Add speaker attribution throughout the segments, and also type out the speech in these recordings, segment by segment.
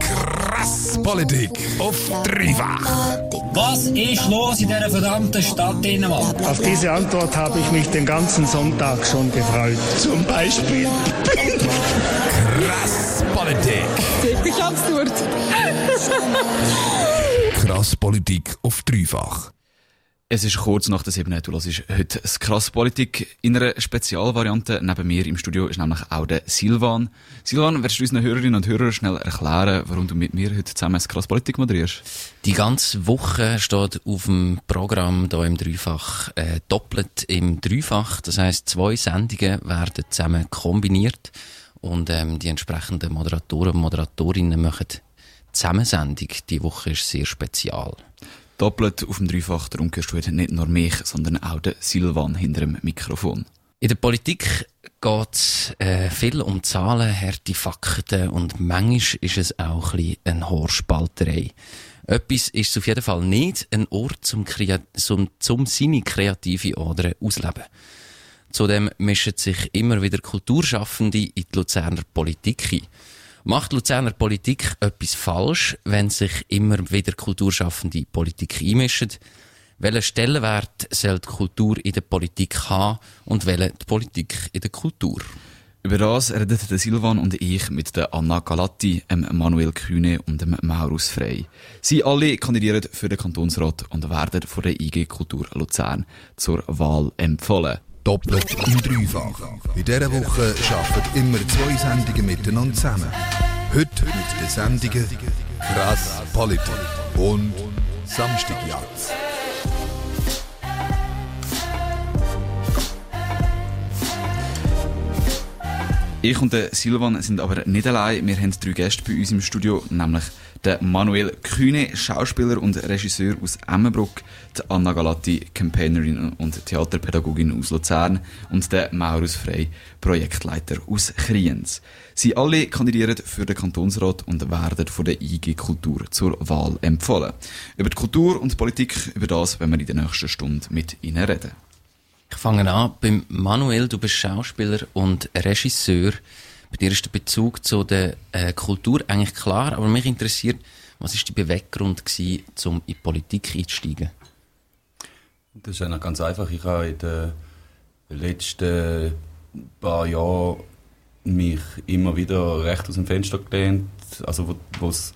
Speaker 1: Krass Politik auf dreifach.
Speaker 2: Was ist los in dieser verdammten Stadt Dänemark?
Speaker 3: Auf diese Antwort habe ich mich den ganzen Sonntag schon gefreut. Zum Beispiel.
Speaker 1: Krass Politik.
Speaker 4: Wirklich absurd.
Speaker 1: Krass Politik auf dreifach.
Speaker 5: Es ist kurz nach der 7. Du hörst heute das Krass Politik in einer Spezialvariante. Neben mir im Studio ist nämlich auch der Silvan. Silvan, willst du unseren Hörerinnen und Hörern schnell erklären, warum du mit mir heute zusammen das Krass Politik moderierst?
Speaker 6: Die ganze Woche steht auf dem Programm hier im Dreifach äh, doppelt im Dreifach. Das heißt, zwei Sendungen werden zusammen kombiniert und ähm, die entsprechenden Moderatoren und Moderatorinnen machen Zusammensendung. Die Woche ist sehr spezial.
Speaker 5: Doppelt auf dem Dreifach, darum hörst du heute nicht nur mich, sondern auch den Silvan hinter dem Mikrofon.
Speaker 6: In der Politik geht äh, viel um Zahlen, harte Fakten und manchmal ist es auch ein bisschen eine Horspalterei. Etwas ist auf jeden Fall nicht ein Ort zum, zum, zum seine kreative Adern ausleben. Zudem mischen sich immer wieder Kulturschaffende in die Luzerner Politik ein. Macht Luzerner Politik etwas falsch, wenn sich immer wieder Kulturschaffende Politik einmischen? Welchen Stellenwert soll die Kultur in der Politik haben und welche die Politik in der Kultur?
Speaker 5: Über das reden der Silvan und ich mit der Anna Galatti, Manuel Kühne und dem Maurus Frey. Sie alle kandidieren für den Kantonsrat und werden von der IG Kultur Luzern zur Wahl empfohlen.
Speaker 1: Doppelt im Dreifach. In dieser Woche arbeiten immer zwei Sendungen miteinander zusammen. Heute mit den Sendungen Krass Politik und Samstagjatz.
Speaker 5: Ich und der Silvan sind aber nicht allein. Wir haben drei Gäste bei uns im Studio, nämlich der Manuel Kühne, Schauspieler und Regisseur aus Emmenbruck, die Anna Galatti, Campaignerin und Theaterpädagogin aus Luzern und der Maurus Frey, Projektleiter aus Kriens. Sie alle kandidieren für den Kantonsrat und werden von der IG Kultur zur Wahl empfohlen. Über die Kultur und die Politik, über das wenn wir in der nächsten Stunde mit ihnen reden.
Speaker 6: Ich fange an beim Manuel. Du bist Schauspieler und Regisseur. Bei dir ist der Bezug zu der äh, Kultur eigentlich klar, aber mich interessiert, was ist der Beweggrund gewesen, um in die Politik einzusteigen?
Speaker 7: Das ist eigentlich ganz einfach. Ich habe in den letzten paar Jahren mich immer wieder recht aus dem Fenster gelehnt. Also, wo es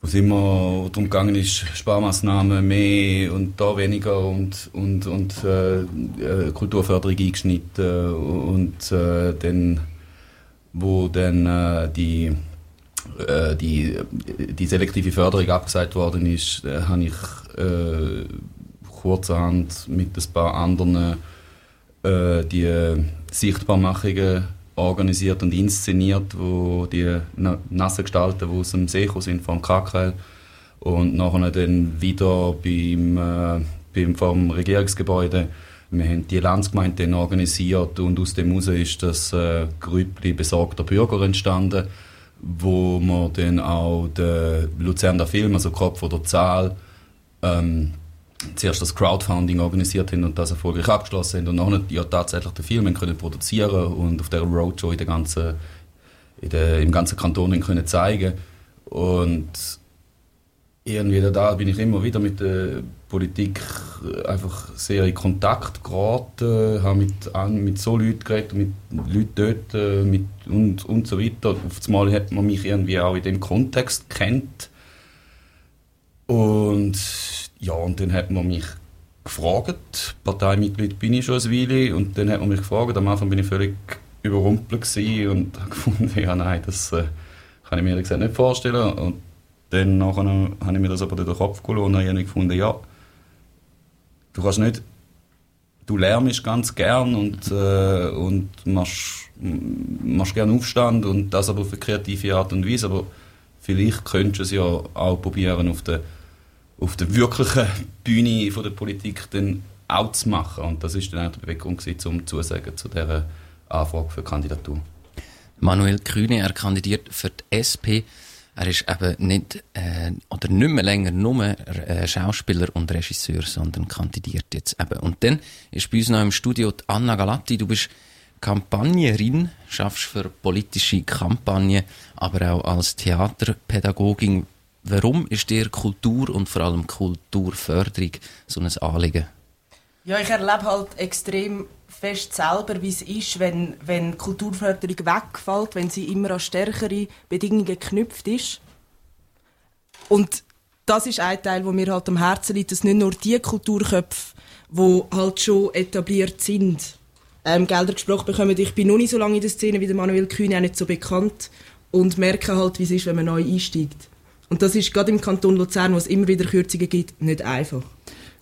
Speaker 7: wo es immer darum gegangen ist, Sparmaßnahmen mehr und da weniger und, und, und äh, äh, Kulturförderung eingeschnitten und äh, dann, wo dann äh, die, äh, die, die selektive Förderung abgesagt worden ist, äh, habe ich äh, kurzerhand mit ein paar anderen äh, die Sichtbarmachungen organisiert und inszeniert, wo die nassen Gestalten, die aus dem See sind, vom KKL und nachher dann wieder beim, äh, beim vom Regierungsgebäude wir haben die Landsgemeinde dann organisiert und aus dem heraus ist das äh, Grüppli besorgter Bürger entstanden, wo wir dann auch den Luzerner Film, also Kopf oder Zahl, ähm, zuerst das Crowdfunding organisiert haben und das erfolgreich abgeschlossen haben und nachher ja tatsächlich den Film können produzieren und auf der Roadshow in der ganzen, in der, im ganzen Kanton können zeigen. Und irgendwie da bin ich immer wieder mit der Politik einfach sehr in Kontakt geraten, habe mit, mit so Leuten geredet, mit Leuten dort mit, und, und so weiter. Auf einmal hat man mich irgendwie auch in dem Kontext kennt und ja, und dann hat man mich gefragt, Parteimitglied bin ich schon ein Weile, und dann hat man mich gefragt, am Anfang bin ich völlig überrumpelt und habe gefunden, ja nein, das äh, kann ich mir gesagt nicht vorstellen. Und dann nachher habe ich mir das aber durch den Kopf gelassen und habe gefunden, ja, du kannst nicht, du lärmst ganz gern und, äh, und machst, machst gerne Aufstand und das aber auf eine kreative Art und Weise, aber vielleicht könntest du es ja auch probieren auf der auf der wirklichen Bühne von der Politik dann auch zu machen. Und das ist dann auch der Beweggrund um Zusagen zu dieser Anfrage für die Kandidatur.
Speaker 6: Manuel Kühne, er kandidiert für die SP. Er ist eben nicht, äh, oder nicht mehr länger nur äh, Schauspieler und Regisseur, sondern kandidiert jetzt eben. Und dann ist bei uns noch im Studio Anna Galatti. Du bist Kampagnerin, schaffst für politische Kampagnen, aber auch als Theaterpädagogin. Warum ist dir Kultur und vor allem Kulturförderung so ein Anliegen?
Speaker 4: Ja, ich erlebe halt extrem fest selber, wie es ist, wenn, wenn Kulturförderung wegfällt, wenn sie immer an stärkere Bedingungen geknüpft ist. Und das ist ein Teil, wo mir halt am Herzen liegt, dass nicht nur die Kulturköpfe, die halt schon etabliert sind, ähm, Gelder gesprochen bekommen. Ich bin noch nicht so lange in der Szene wie der Manuel Kühne auch nicht so bekannt und merke halt, wie es ist, wenn man neu einsteigt. Und das ist gerade im Kanton Luzern, wo es immer wieder Kürzungen gibt, nicht einfach.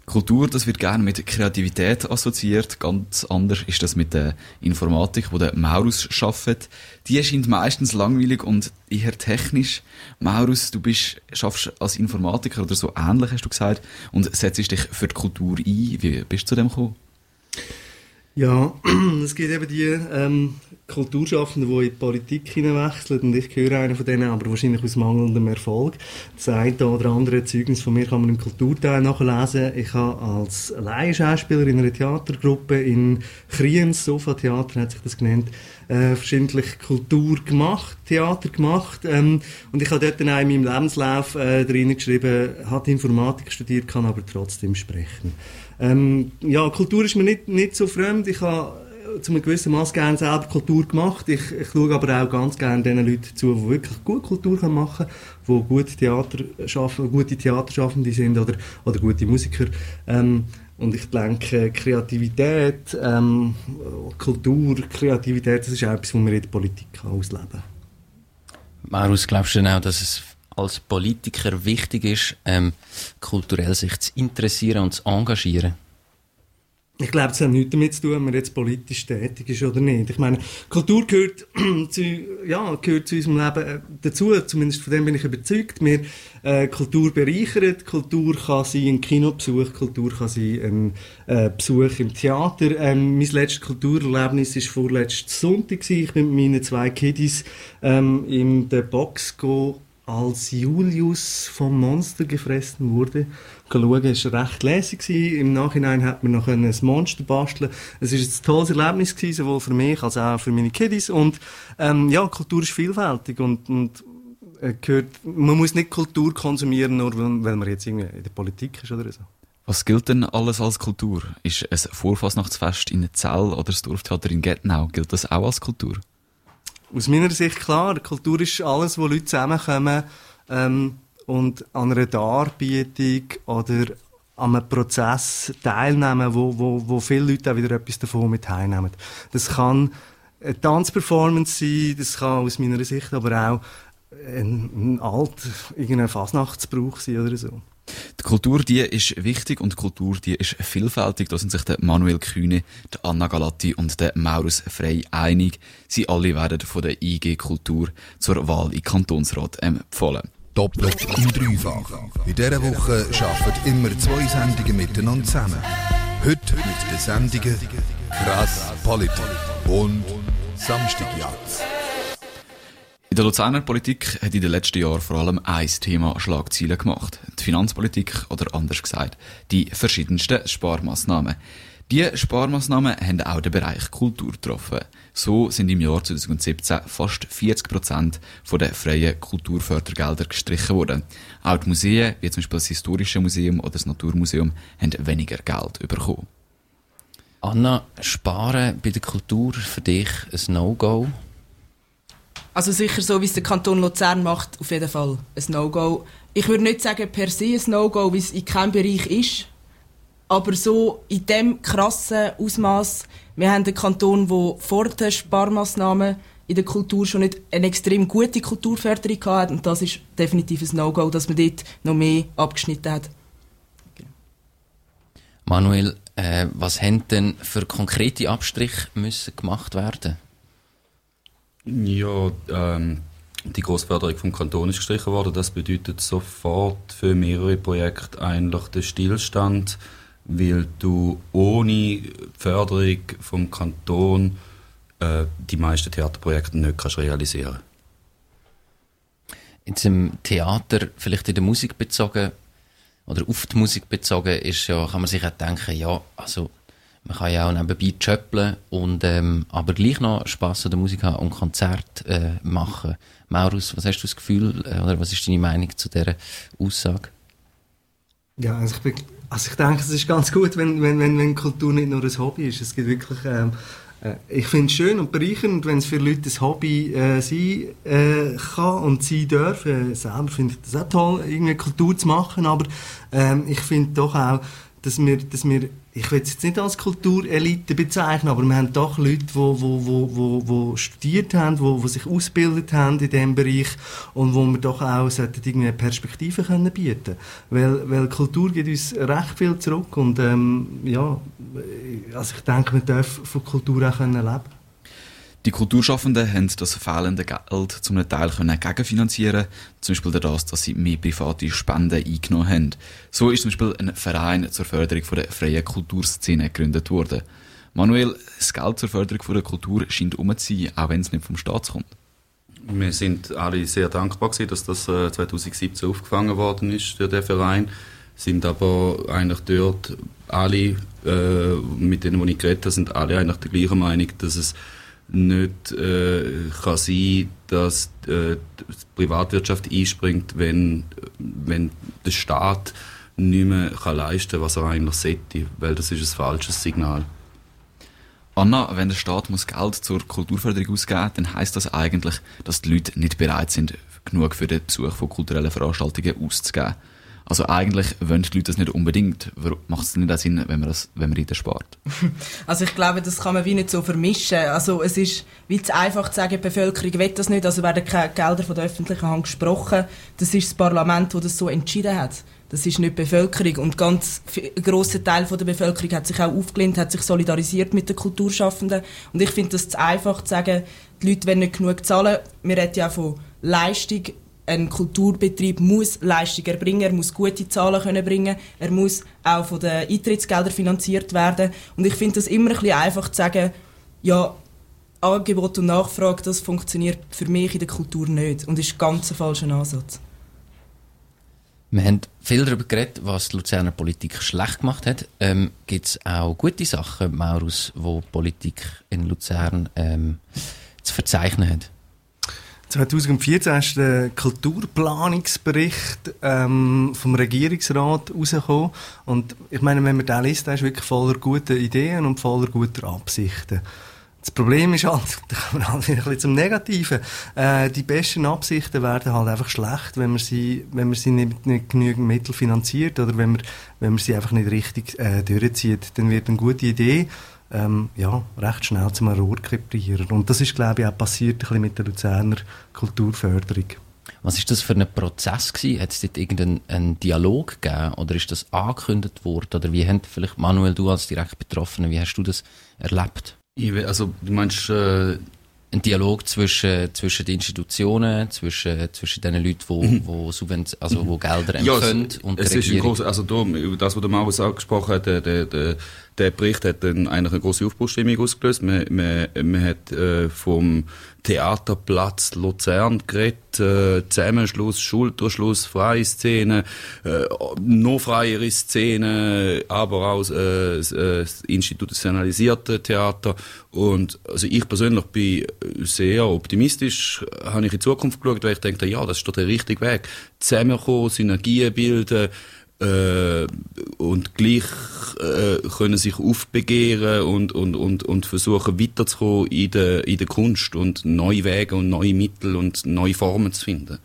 Speaker 5: Kultur, das wird gerne mit Kreativität assoziiert. Ganz anders ist das mit der Informatik, wo der Maurus schafft. Die erscheint meistens langweilig und eher technisch. Maurus, du bist, schaffst als Informatiker oder so ähnlich, hast du gesagt, und setzt dich für die Kultur ein. Wie bist du zu dem gekommen?
Speaker 8: Ja, es gibt eben die ähm, Kulturschaffenden, die in die Politik hineinwechseln und ich gehöre einer von denen, aber wahrscheinlich aus mangelndem Erfolg. Das eine oder andere Zeugnis von mir kann man im Kulturteil nachlesen. Ich habe als Laienschauspieler in einer Theatergruppe in Kriens, Sofa Theater hat sich das genannt, äh, verschiedentlich Kultur gemacht, Theater gemacht ähm, und ich habe dort dann auch in meinem Lebenslauf äh, drin geschrieben, hat Informatik studiert, kann aber trotzdem sprechen. Ähm, ja, Kultur ist mir nicht, nicht so fremd. Ich habe äh, zu einem gewissen Maß gerne selber Kultur gemacht. Ich, ich schaue aber auch ganz gerne den Leuten zu, die wirklich gut Kultur machen können, die gut Theater schaffen, gute Theaterschaffende sind oder, oder gute Musiker. Ähm, und ich denke, Kreativität, ähm, Kultur, Kreativität, das ist auch etwas, was wir in der Politik ausleben kann.
Speaker 6: Marus, glaubst du denn auch, dass es als Politiker wichtig ist, ähm, kulturell sich zu interessieren und zu engagieren?
Speaker 8: Ich glaube, es hat nichts damit zu tun, ob man jetzt politisch tätig ist oder nicht. Ich meine, Kultur gehört zu, ja, gehört zu unserem Leben äh, dazu. Zumindest von dem bin ich überzeugt. Wir, äh, Kultur bereichert. Kultur kann sein ein Kinobesuch. Kultur kann sein ein äh, Besuch im Theater. Ähm, mein letztes Kulturerlebnis war vorletzten Sonntag. Ich bin mit meinen zwei Kiddies ähm, in der Box go als Julius vom Monster gefressen wurde. Schauen, es war recht lässig. Im Nachhinein hat man noch ein Monster basteln Es war ein tolles Erlebnis, sowohl für mich als auch für meine Kiddies. Und ähm, ja, Kultur ist vielfältig und, und äh, gehört, man muss nicht Kultur konsumieren, nur weil man jetzt irgendwie in der Politik ist oder so.
Speaker 5: Was gilt denn alles als Kultur? Ist ein Vorfasnachtsfest in Zell oder das Dorftheater in Gettenau, gilt das auch als Kultur?
Speaker 8: Aus meiner Sicht klar, Kultur ist alles, wo Leute zusammenkommen ähm, und an einer Darbietung oder an einem Prozess teilnehmen, wo, wo, wo viele Leute auch wieder etwas davon mit heimnehmen. Das kann eine Tanzperformance sein, das kann aus meiner Sicht aber auch ein, ein alt, irgendein Fasnachtsbrauch sein oder so.
Speaker 5: Die Kultur, die ist wichtig und die Kultur, die ist vielfältig. Da sind sich der Manuel Kühne, der Anna Galatti und der Maurus Frey einig. Sie alle werden von der IG Kultur zur Wahl in Kantonsrat empfohlen.
Speaker 1: Doppelt und dreifach. In dieser Woche arbeiten immer zwei Sendungen miteinander zusammen. Heute mit den Sendungen Krass Politik und Samstagjatz.
Speaker 5: In der Luzerner Politik hat in den letzten Jahren vor allem ein Thema Schlagzeilen gemacht. Die Finanzpolitik oder anders gesagt, die verschiedensten Sparmaßnahmen. Diese Sparmaßnahmen haben auch den Bereich Kultur getroffen. So sind im Jahr 2017 fast 40 Prozent der freien Kulturfördergelder gestrichen worden. Auch die Museen, wie zum Beispiel das Historische Museum oder das Naturmuseum, haben weniger Geld bekommen.
Speaker 6: Anna, Sparen bei der Kultur für dich ein No-Go?
Speaker 4: Also sicher so, wie es der Kanton Luzern macht, auf jeden Fall ein No-Go. Ich würde nicht sagen per se ein No-Go, wie es in keinem Bereich ist. Aber so in dem krassen Ausmaß, wir haben einen Kanton, der vor den Sparmaßnahmen in der Kultur schon nicht eine extrem gute Kulturförderung hat und das ist definitiv ein No-Go, dass man dort noch mehr abgeschnitten hat.
Speaker 6: Manuel, äh, was haben denn für konkrete Abstriche müssen gemacht werden?
Speaker 7: Ja, ähm, die Grossförderung vom Kanton ist gestrichen worden. Das bedeutet sofort für mehrere Projekte eigentlich den Stillstand, weil du ohne Förderung vom Kanton äh, die meisten Theaterprojekte nicht kannst realisieren
Speaker 6: Jetzt im Theater, vielleicht in der Musik bezogen, oder auf die Musik bezogen, ist ja, kann man sich auch denken, ja, also man kann ja auch nebenbei chöppeln und ähm, aber gleich noch Spass an der Musik haben und Konzert äh, machen. Maurus, was hast du das Gefühl äh, oder was ist deine Meinung zu dieser Aussage?
Speaker 8: Ja, also ich, bin, also ich denke, es ist ganz gut, wenn, wenn, wenn, wenn Kultur nicht nur ein Hobby ist. Es gibt wirklich, ähm, äh, ich finde es schön und bereichernd, wenn es für Leute ein Hobby äh, sein äh, kann und sein darf. Äh, selber finde ich das auch toll, irgendwie Kultur zu machen, aber ähm, ich finde doch auch, dass wir, dass wir ich will es jetzt nicht als Kulturelite bezeichnen, aber wir haben doch Leute, die wo, wo, wo, wo, studiert haben, die, die sich ausgebildet haben in diesem Bereich und wo wir doch auch irgendwie Perspektiven können bieten. Weil, weil Kultur gibt uns recht viel zurück und ähm, ja, also ich denke, wir dürfen von Kultur auch können leben
Speaker 5: die Kulturschaffenden haben das fehlende Geld zum Teil können gegenfinanzieren, zum Beispiel dadurch, dass sie mehr private Spenden eingenommen haben. So ist zum Beispiel ein Verein zur Förderung der freien Kulturszene gegründet worden. Manuel, das Geld zur Förderung der Kultur scheint um zu sein, auch wenn es nicht vom Staat kommt.
Speaker 7: Wir sind alle sehr dankbar gewesen, dass das 2017 äh, aufgefangen worden ist, der Verein sind aber eigentlich dort alle, äh, mit denen, die ich geredet habe, sind alle eigentlich der gleichen Meinung, dass es nicht äh, kann sein, dass äh, die Privatwirtschaft einspringt, wenn, wenn der Staat nicht mehr kann leisten was er eigentlich sollte, weil das ist ein falsches Signal.
Speaker 5: Anna, wenn der Staat muss Geld zur Kulturförderung ausgeben dann heißt das eigentlich, dass die Leute nicht bereit sind, genug für den Besuch von kulturellen Veranstaltungen auszugeben. Also eigentlich wollen die Leute das nicht unbedingt. Macht es nicht auch Sinn, wenn man, das, wenn man das spart?
Speaker 4: Also ich glaube, das kann man wie nicht so vermischen. Also es ist wie zu einfach zu sagen, die Bevölkerung will das nicht, also werden keine Gelder von der öffentlichen Hand gesprochen. Das ist das Parlament, das das so entschieden hat. Das ist nicht die Bevölkerung. Und ganz ein grosser Teil der Bevölkerung hat sich auch aufgelehnt, hat sich solidarisiert mit den Kulturschaffenden. Und ich finde das zu einfach zu sagen, die Leute werden nicht genug zahlen. Wir reden ja von Leistung ein Kulturbetrieb muss Leistung erbringen, er muss gute Zahlen können bringen, er muss auch von den Eintrittsgeldern finanziert werden. Und ich finde es immer ein bisschen einfach zu sagen, ja, Angebot und Nachfrage, das funktioniert für mich in der Kultur nicht und ist ganz ein falscher Ansatz.
Speaker 6: Wir haben viel darüber geredet, was die Luzerner Politik schlecht gemacht hat. Ähm, Gibt es auch gute Sachen, Maurus, wo Politik in Luzern ähm, zu verzeichnen hat?
Speaker 8: 2014 ist der Kulturplanungsbericht ähm, vom Regierungsrat rausgekommen. Und ich meine, wenn man den liest, der ist wirklich voller guter Ideen und voller guter Absichten. Das Problem ist halt, da kommen wir halt ein bisschen zum Negativen. Äh, die besten Absichten werden halt einfach schlecht, wenn man sie, wenn man sie nicht, nicht genügend Mittel finanziert oder wenn man, wenn man sie einfach nicht richtig äh, durchzieht. Dann wird eine gute Idee ähm, ja, recht schnell zum Rohr krepieren. Und das ist, glaube ich, auch passiert ein bisschen mit der Luzerner Kulturförderung.
Speaker 6: Was ist das für ein Prozess gewesen? Hat es dort irgendeinen Dialog gegeben oder ist das angekündigt worden? Oder wie haben vielleicht Manuel, du als direkt Betroffener, wie hast du das erlebt?
Speaker 7: Ich, also, du meinst, äh,
Speaker 6: ein Dialog zwischen, zwischen den Institutionen, zwischen, zwischen den Leuten, die, mhm. wo, Subvent also, wo Gelder empfangen
Speaker 7: ja, und es der ist ein groß, also da, das, was der Maus angesprochen hat, der, der, der, der Bericht hat dann eigentlich eine große Aufbruchstimmung ausgelöst. Man, man, man hat äh, vom Theaterplatz Luzern geredet, äh, Zusammenschluss, Schulterschluss, freie Szene, äh, noch freiere Szene, aber auch äh, das institutionalisierte Theater. Und also ich persönlich bin sehr optimistisch, habe ich in die Zukunft geschaut, weil ich denke, ja, das ist doch der richtige Weg. Zusammenkommen, Synergien bilden, äh, und gleich äh, können sich aufbegehren und, und, und, und versuchen weiterzukommen in der, in der Kunst und neue Wege und neue Mittel und neue Formen zu finden.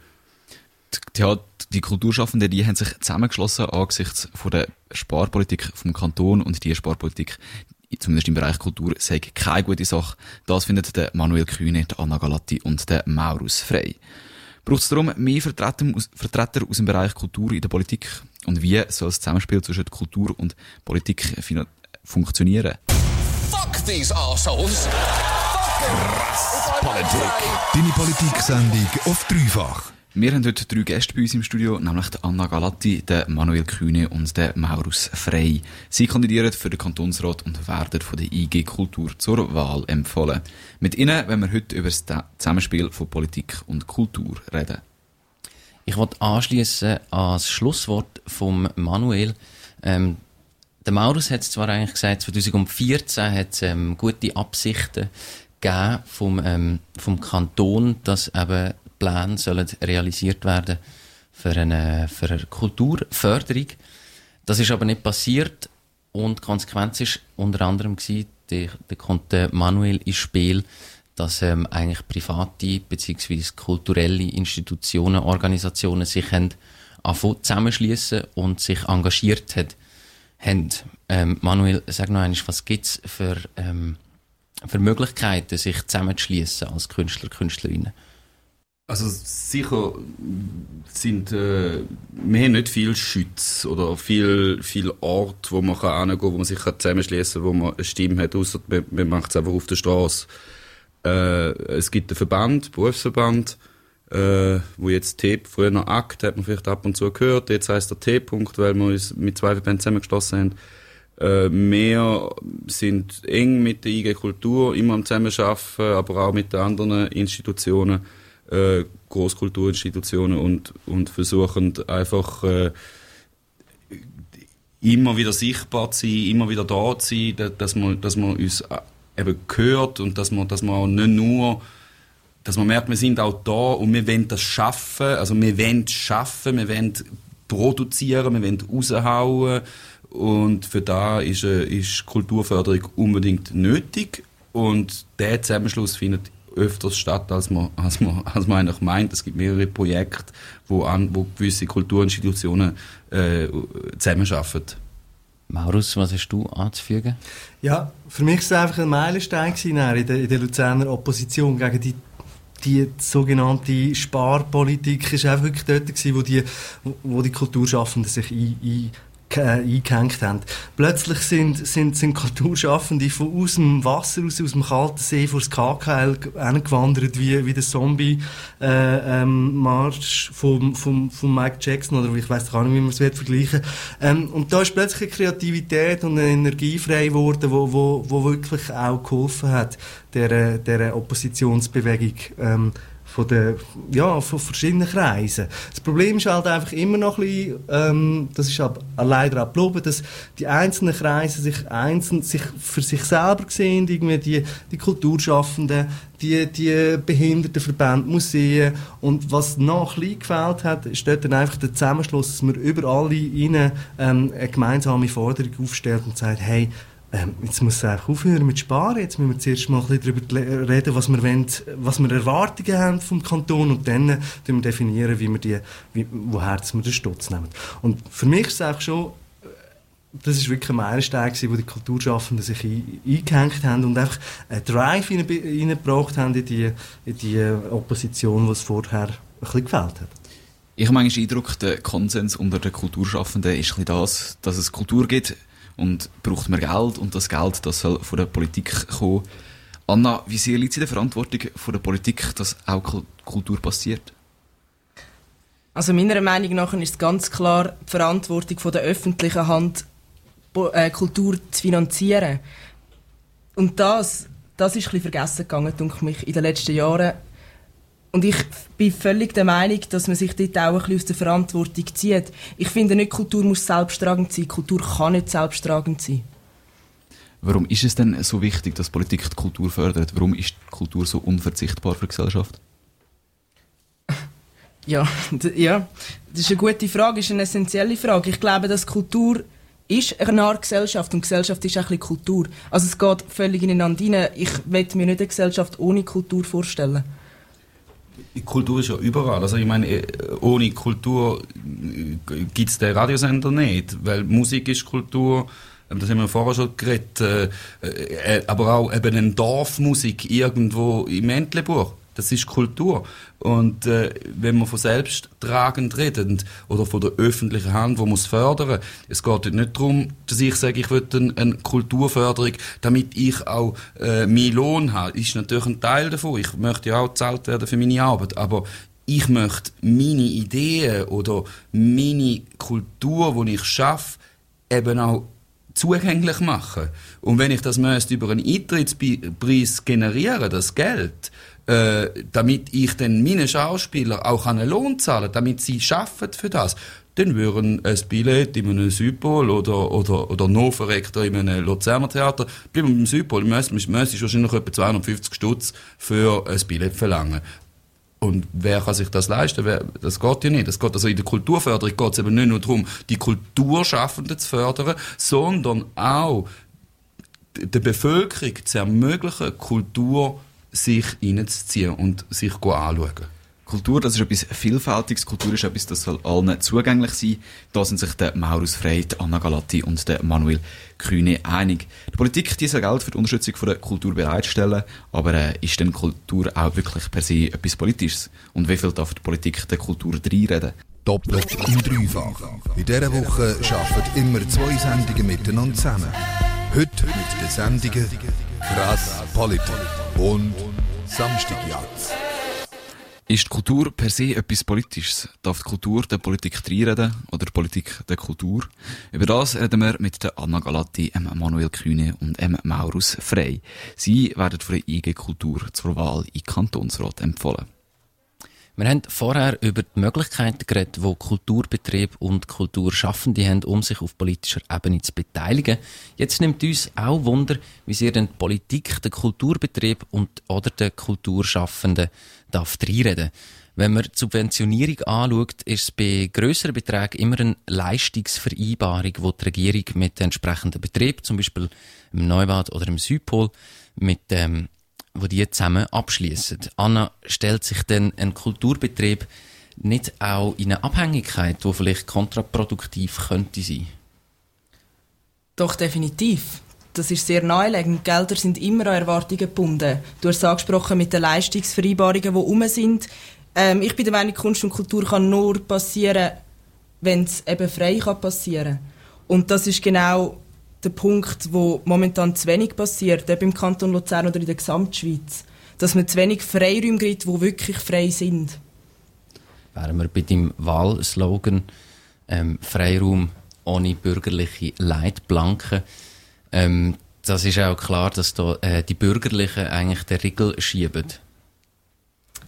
Speaker 5: Die, die Kulturschaffenden, die haben sich zusammengeschlossen angesichts von der Sparpolitik vom Kanton und die Sparpolitik zumindest im Bereich Kultur, sei keine gute Sache. Das findet der Manuel Kühne, der Anna Galatti und der Maurus Frey. Braucht es darum mehr Vertreter aus, Vertreter aus dem Bereich Kultur in der Politik? Und wie soll das Zusammenspiel zwischen Kultur und Politik funktionieren? Fuck these assholes!
Speaker 1: Krass Politik. Deine Politik-Sendung auf dreifach.
Speaker 5: Wir haben heute drei Gäste bei uns im Studio, nämlich Anna Galatti, Manuel Kühne und Maurus Frey. Sie kandidieren für den Kantonsrat und werden von der IG Kultur zur Wahl empfohlen. Mit ihnen wollen wir heute über das Zusammenspiel von Politik und Kultur reden.
Speaker 6: Ich wollte anschließen an das Schlusswort von Manuel. Ähm, der Maurus hat zwar eigentlich gesagt, 2014 hat es ähm, gute Absichten gegeben vom, ähm, vom Kanton, dass eben Pläne sollen realisiert werden für eine, für eine Kulturförderung. Das ist aber nicht passiert und die Konsequenz ist unter anderem gewesen, kommt der Manuel ins Spiel, dass ähm, eigentlich private bzw. kulturelle Institutionen, Organisationen sich haben zusammenschließen und sich engagiert hat, haben. Ähm, Manuel, sag noch einmal, was gibt's für, ähm, für Möglichkeiten, sich zusammenzuschließen als Künstler, Künstlerinnen?
Speaker 7: Also sicher sind äh, wir haben nicht viel Schütz oder viel viel Ort, wo man kann wo man sich zusammenschließen, kann, wo man eine Stimme hat, außer man, man macht es einfach auf der Straße. Äh, es gibt einen Verband, Berufsverband, äh, wo jetzt TEP, früher noch ACT, hat man vielleicht ab und zu gehört, jetzt heißt der T-Punkt, weil wir uns mit zwei Verbänden zusammengeschlossen haben. Äh, wir sind eng mit der IG Kultur immer am Zusammenarbeiten, aber auch mit den anderen Institutionen, äh, Großkulturinstitutionen und, und versuchen einfach äh, immer wieder sichtbar zu sein, immer wieder da zu sein, dass man, dass man uns äh, eben gehört und dass man, dass man auch nicht nur dass man merkt, wir sind auch da und wir wollen das schaffen. Also wir wollen schaffen, wir wollen produzieren, wir wollen raushauen. Und für da ist, äh, ist Kulturförderung unbedingt nötig. Und der Zusammenschluss findet öfters statt, als man, als man, als man eigentlich meint. Es gibt mehrere Projekte, wo, an, wo gewisse Kulturinstitutionen äh, zusammenarbeiten.
Speaker 6: Maurus, was hast du anzufügen?
Speaker 8: Ja, für mich war es einfach ein Meilenstein in der, in der Luzerner Opposition gegen die die sogenannte Sparpolitik ist einfach wirklich dort gewesen, wo die, wo die Kulturschaffenden sich ein, ein eingehängt haben. Plötzlich sind, sind, sind Kulturschaffende von aus dem Wasser, aus, aus dem kalten See vor das KKL gewandert, wie, wie der Zombie-Marsch äh, ähm, von, von, von Mike Jackson, oder ich weiß gar nicht, wie man es vergleichen ähm, Und da ist plötzlich eine Kreativität und eine Energie frei geworden, wo, wo, wo wirklich auch geholfen hat, der, der Oppositionsbewegung ähm, von, der, ja, von verschiedenen Kreisen. Das Problem ist halt einfach immer noch ein bisschen, ähm, das ist aber leider auch geblieben, dass die einzelnen Kreise sich einzeln sich für sich selber sehen, irgendwie die, die Kulturschaffenden, die, die Behindertenverbände, Museen und was noch ein bisschen gefehlt hat, ist dort dann einfach der Zusammenschluss, dass man über alle rein ähm, eine gemeinsame Forderung aufstellt und sagt, hey, ähm, jetzt muss es einfach aufhören mit Sparen. Jetzt müssen wir zuerst mal ein bisschen darüber reden, was wir, wollen, was wir Erwartungen haben vom Kanton und dann wir definieren, wie wir die, wie, woher wir den Stutz nehmen. Und für mich ist es auch schon, äh, das ist wirklich ein Meilenstein wo die Kulturschaffenden sich eingehängt haben und einfach einen Drive reingebracht haben in die, in die Opposition, die es vorher ein bisschen gefällt hat.
Speaker 5: Ich habe manchmal den Eindruck, der Konsens unter den Kulturschaffenden ist ein bisschen das, dass es Kultur gibt, und braucht mehr Geld und das Geld, das soll von der Politik kommen. Anna, wie sehr liegt es in der Verantwortung von der Politik, dass auch Kultur passiert?
Speaker 4: Also meiner Meinung nach ist ganz klar die Verantwortung von der öffentlichen Hand, äh, Kultur zu finanzieren. Und das, das ist ein bisschen vergessen gegangen, denke mich, in den letzten Jahren. Und ich bin völlig der Meinung, dass man sich dort auch ein bisschen aus der Verantwortung zieht. Ich finde nicht, Kultur muss selbsttragend sein. Kultur kann nicht selbsttragend sein.
Speaker 5: Warum ist es denn so wichtig, dass Politik die Kultur fördert? Warum ist die Kultur so unverzichtbar für die Gesellschaft?
Speaker 4: Ja, ja, das ist eine gute Frage, ist eine essentielle Frage. Ich glaube, dass Kultur ist eine Art Gesellschaft und Gesellschaft ist auch ein bisschen Kultur. Also es geht völlig ineinander rein. Ich will mir nicht eine Gesellschaft ohne Kultur vorstellen.
Speaker 7: Kultur ist ja überall. Also ich meine, äh, ohne Kultur äh, gibt es den Radiosender nicht, weil Musik ist Kultur. Ähm, das haben wir vorher schon geredet. Äh, aber auch eben eine Dorfmusik irgendwo im Entlebuch. Das ist Kultur. Und äh, wenn wir von selbsttragend reden oder von der öffentlichen Hand, wo muss fördern, es geht nicht darum, dass ich sage, ich will eine, eine Kulturförderung, damit ich auch äh, meinen Lohn habe. Ist natürlich ein Teil davon. Ich möchte ja auch bezahlt werden für meine Arbeit, aber ich möchte meine Ideen oder meine Kultur, die ich schaffe, eben auch zugänglich machen. Und wenn ich das möchte über einen Eintrittspreis generieren, das Geld, äh, damit ich dann meinen Schauspielern auch einen Lohn zahlen damit sie schaffen für das, dann würden ein Billett in einem Südpol oder, oder, oder noch verreckter in einem Luzerner Theater, bleiben wir beim Südpol, müsstest wahrscheinlich etwa 250 Stutz für ein Billett verlangen. Und wer kann sich das leisten? Wer, das geht ja nicht. Das geht, also in der Kulturförderung geht es eben nicht nur darum, die Kulturschaffenden zu fördern, sondern auch der Bevölkerung zu ermöglichen, Kultur sich reinzuziehen und sich anschauen.
Speaker 5: Kultur, das ist etwas Vielfältiges. Kultur ist etwas, das soll allen zugänglich sein. Da sind sich der Maurus Frey, Anna Galatti und der Manuel Kühne einig. Die Politik die soll Geld für die Unterstützung von der Kultur bereitstellen, aber äh, ist denn Kultur auch wirklich per se etwas Politisches? Und wie viel darf die Politik der Kultur reinreden?
Speaker 1: Doppelt im Dreifach. In dieser Woche arbeiten immer zwei Sendungen miteinander zusammen. Heute mit den Sendungen Krass Politik und Samstagjatz.
Speaker 5: Ist die Kultur per se etwas Politisches? Darf die Kultur der Politik reinreden oder die Politik der Kultur? Über das reden wir mit der Anna Galatti, M. Manuel Kühne und M. Maurus Frey. Sie werden für die IG Kultur zur Wahl in Kantonsrat empfohlen.
Speaker 6: Wir haben vorher über die Möglichkeiten geredet, die Kulturbetrieb und Kulturschaffende haben, um sich auf politischer Ebene zu beteiligen. Jetzt nimmt uns auch Wunder, wie sehr denn die Politik, der Kulturbetrieb und oder der Kulturschaffenden darf reinreden. Wenn man die Subventionierung anschaut, ist es bei grösseren Beträgen immer eine Leistungsvereinbarung, die die Regierung mit dem entsprechenden Betrieb, zum Beispiel im Neubad oder im Südpol, mit ähm, wo die zusammen abschließen. Anna, stellt sich denn ein Kulturbetrieb nicht auch in eine Abhängigkeit, die vielleicht kontraproduktiv könnte sein?
Speaker 4: Doch definitiv. Das ist sehr naheliegend. Gelder sind immer an Erwartungen gebunden. Du hast es angesprochen mit den Leistungsvereinbarungen, die rum sind. Ähm, ich bin der Meinung, Kunst und Kultur kann nur passieren, wenn es eben frei kann passieren. Und das ist genau der Punkt, wo momentan zu wenig passiert, ob im Kanton Luzern oder in der Gesamtschweiz. Dass man zu wenig Freiräume gibt, die wirklich frei sind.
Speaker 6: Wären wir bei dem Wahlslogan ähm, Freiraum ohne bürgerliche Leitplanken. Ähm, das ist auch klar, dass da, äh, die Bürgerlichen eigentlich den Riegel schieben.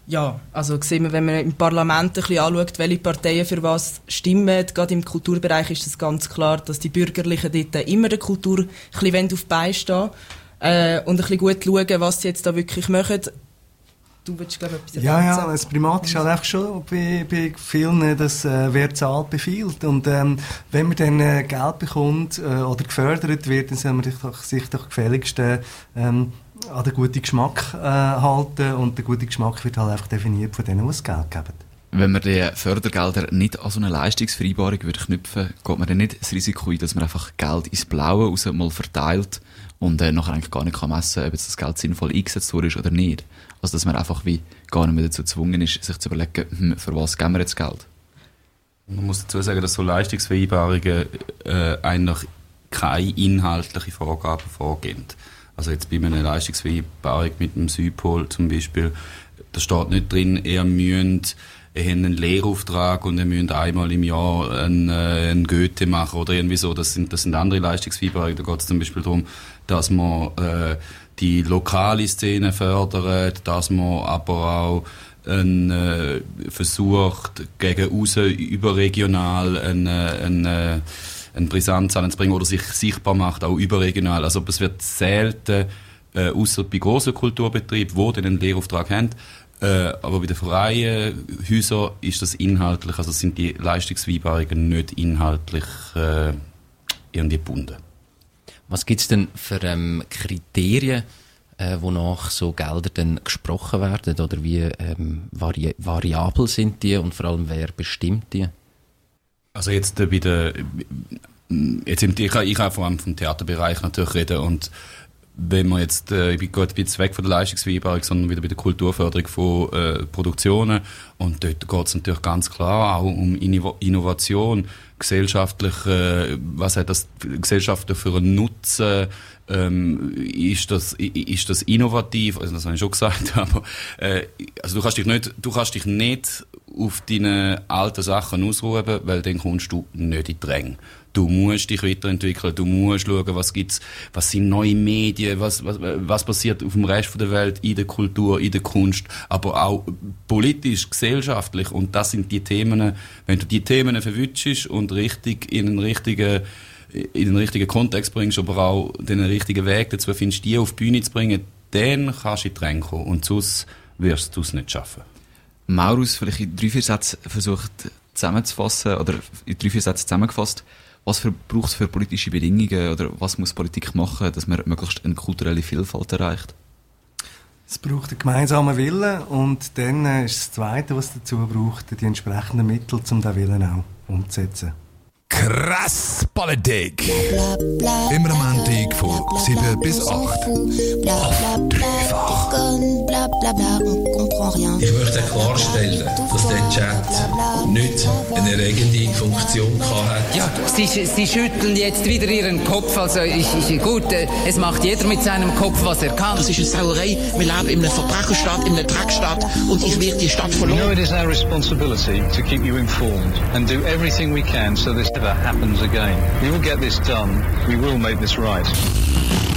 Speaker 4: Ja, also sehen wir, wenn man im Parlament ein bisschen anschaut, welche Parteien für was stimmen, gerade im Kulturbereich ist es ganz klar, dass die Bürgerlichen dort immer der Kultur ein bisschen auf die Beine stehen äh, und ein bisschen gut schauen, was sie jetzt da wirklich machen. Du willst, glaube ich, etwas
Speaker 8: Ja, ja, das Primat ist halt einfach schon bei, bei vielen, dass äh, wer zahlt, befiehlt. Und ähm, wenn man dann äh, Geld bekommt äh, oder gefördert wird, dann soll man sich doch, sich doch gefälligst äh, ähm, an den guten Geschmack äh, halten. Und der gute Geschmack wird halt einfach definiert von denen, die das Geld geben.
Speaker 5: Wenn man die Fördergelder nicht an so eine Leistungsvereinbarung würde knüpfen, geht man dann nicht das Risiko ein, dass man einfach Geld ins Blaue raus mal verteilt und äh, nachher eigentlich gar nicht kann messen kann, ob jetzt das Geld sinnvoll eingesetzt wurde oder nicht. Also dass man einfach wie gar nicht mehr dazu gezwungen ist, sich zu überlegen, hm, für was geben wir jetzt Geld.
Speaker 7: Man muss dazu sagen, dass so Leistungsvereinbarungen äh, eigentlich keine inhaltliche Vorgaben vorgeben. Also jetzt bei einer Leistungsvereinbarung mit dem Südpol zum Beispiel, da steht nicht drin, ihr müsst ihr habt einen Lehrauftrag und ihr müsst einmal im Jahr einen, äh, einen Goethe machen oder irgendwie so. Das sind, das sind andere Leistungsvereinbarungen. Da geht es zum Beispiel darum, dass man äh, die lokale Szene fördert, dass man aber auch einen, äh, versucht, gegen außen überregional einen, einen, äh, einen Brisanz anzubringen oder sich sichtbar macht, auch überregional. Also es wird selten, äh, außer bei grossen Kulturbetrieben, die den Lehrauftrag haben, äh, aber bei den freien Häusern ist das inhaltlich, also sind die Leistungsvereinbarungen nicht inhaltlich äh, irgendwie gebunden.
Speaker 6: Was gibt es denn für ähm, Kriterien, äh, wonach so Gelder dann gesprochen werden? Oder wie ähm, vari variabel sind die und vor allem wer bestimmt die?
Speaker 7: Also jetzt äh, bei der, jetzt im, ich, ich kann vor allem vom Theaterbereich natürlich reden und wenn man jetzt, äh, ich bin gerade ein bisschen weg von der Leistungsvereinbarung, sondern wieder bei der Kulturförderung von äh, Produktionen. Und dort geht es natürlich ganz klar auch um Inno Innovation, gesellschaftlich, äh, was hat das gesellschaftlich für einen Nutzen, ähm, ist das ist das innovativ, also das habe ich schon gesagt, aber äh, also du kannst dich nicht, du kannst dich nicht auf deine alten Sachen ausruhen, weil dann kommst du nicht in die Ränge. Du musst dich weiterentwickeln, du musst schauen, was gibt's, was sind neue Medien, was, was, was passiert auf dem Rest der Welt, in der Kultur, in der Kunst, aber auch politisch, gesellschaftlich. Und das sind die Themen, wenn du die Themen verwünschst und richtig in einen richtigen in den richtigen Kontext bringst, aber auch den richtigen Weg dazu findest, die auf die Bühne zu bringen, dann kannst du in die Ränge kommen. Und sonst wirst du es nicht schaffen.
Speaker 5: Maurus, vielleicht in drei, vier Sätzen versucht zusammenzufassen, oder in drei, vier Sätzen zusammengefasst, was braucht es für politische Bedingungen oder was muss Politik machen, dass man möglichst eine kulturelle Vielfalt erreicht?
Speaker 8: Es braucht einen gemeinsamen Willen und dann ist das Zweite, was dazu braucht, die entsprechenden Mittel, um diesen Willen auch umzusetzen.
Speaker 1: Krass Politik. Immer am Montag von 7 bis 8. Auf dreifach.
Speaker 9: Ich möchte klarstellen, dass der Chat nicht eine erregende Funktion hat.
Speaker 10: Ja, Sie, Sie schütteln jetzt wieder Ihren Kopf. Also ich, ich, gut, äh, es macht jeder mit seinem Kopf, was er kann.
Speaker 11: Das ist eine Sauerei. Wir leben in einer Verbrecherstadt, in einer Dreckstadt und ich werde die Stadt verloren.
Speaker 12: You know it is our responsibility to keep you informed and do everything we can so this happens again. We will get this done. We will make this right.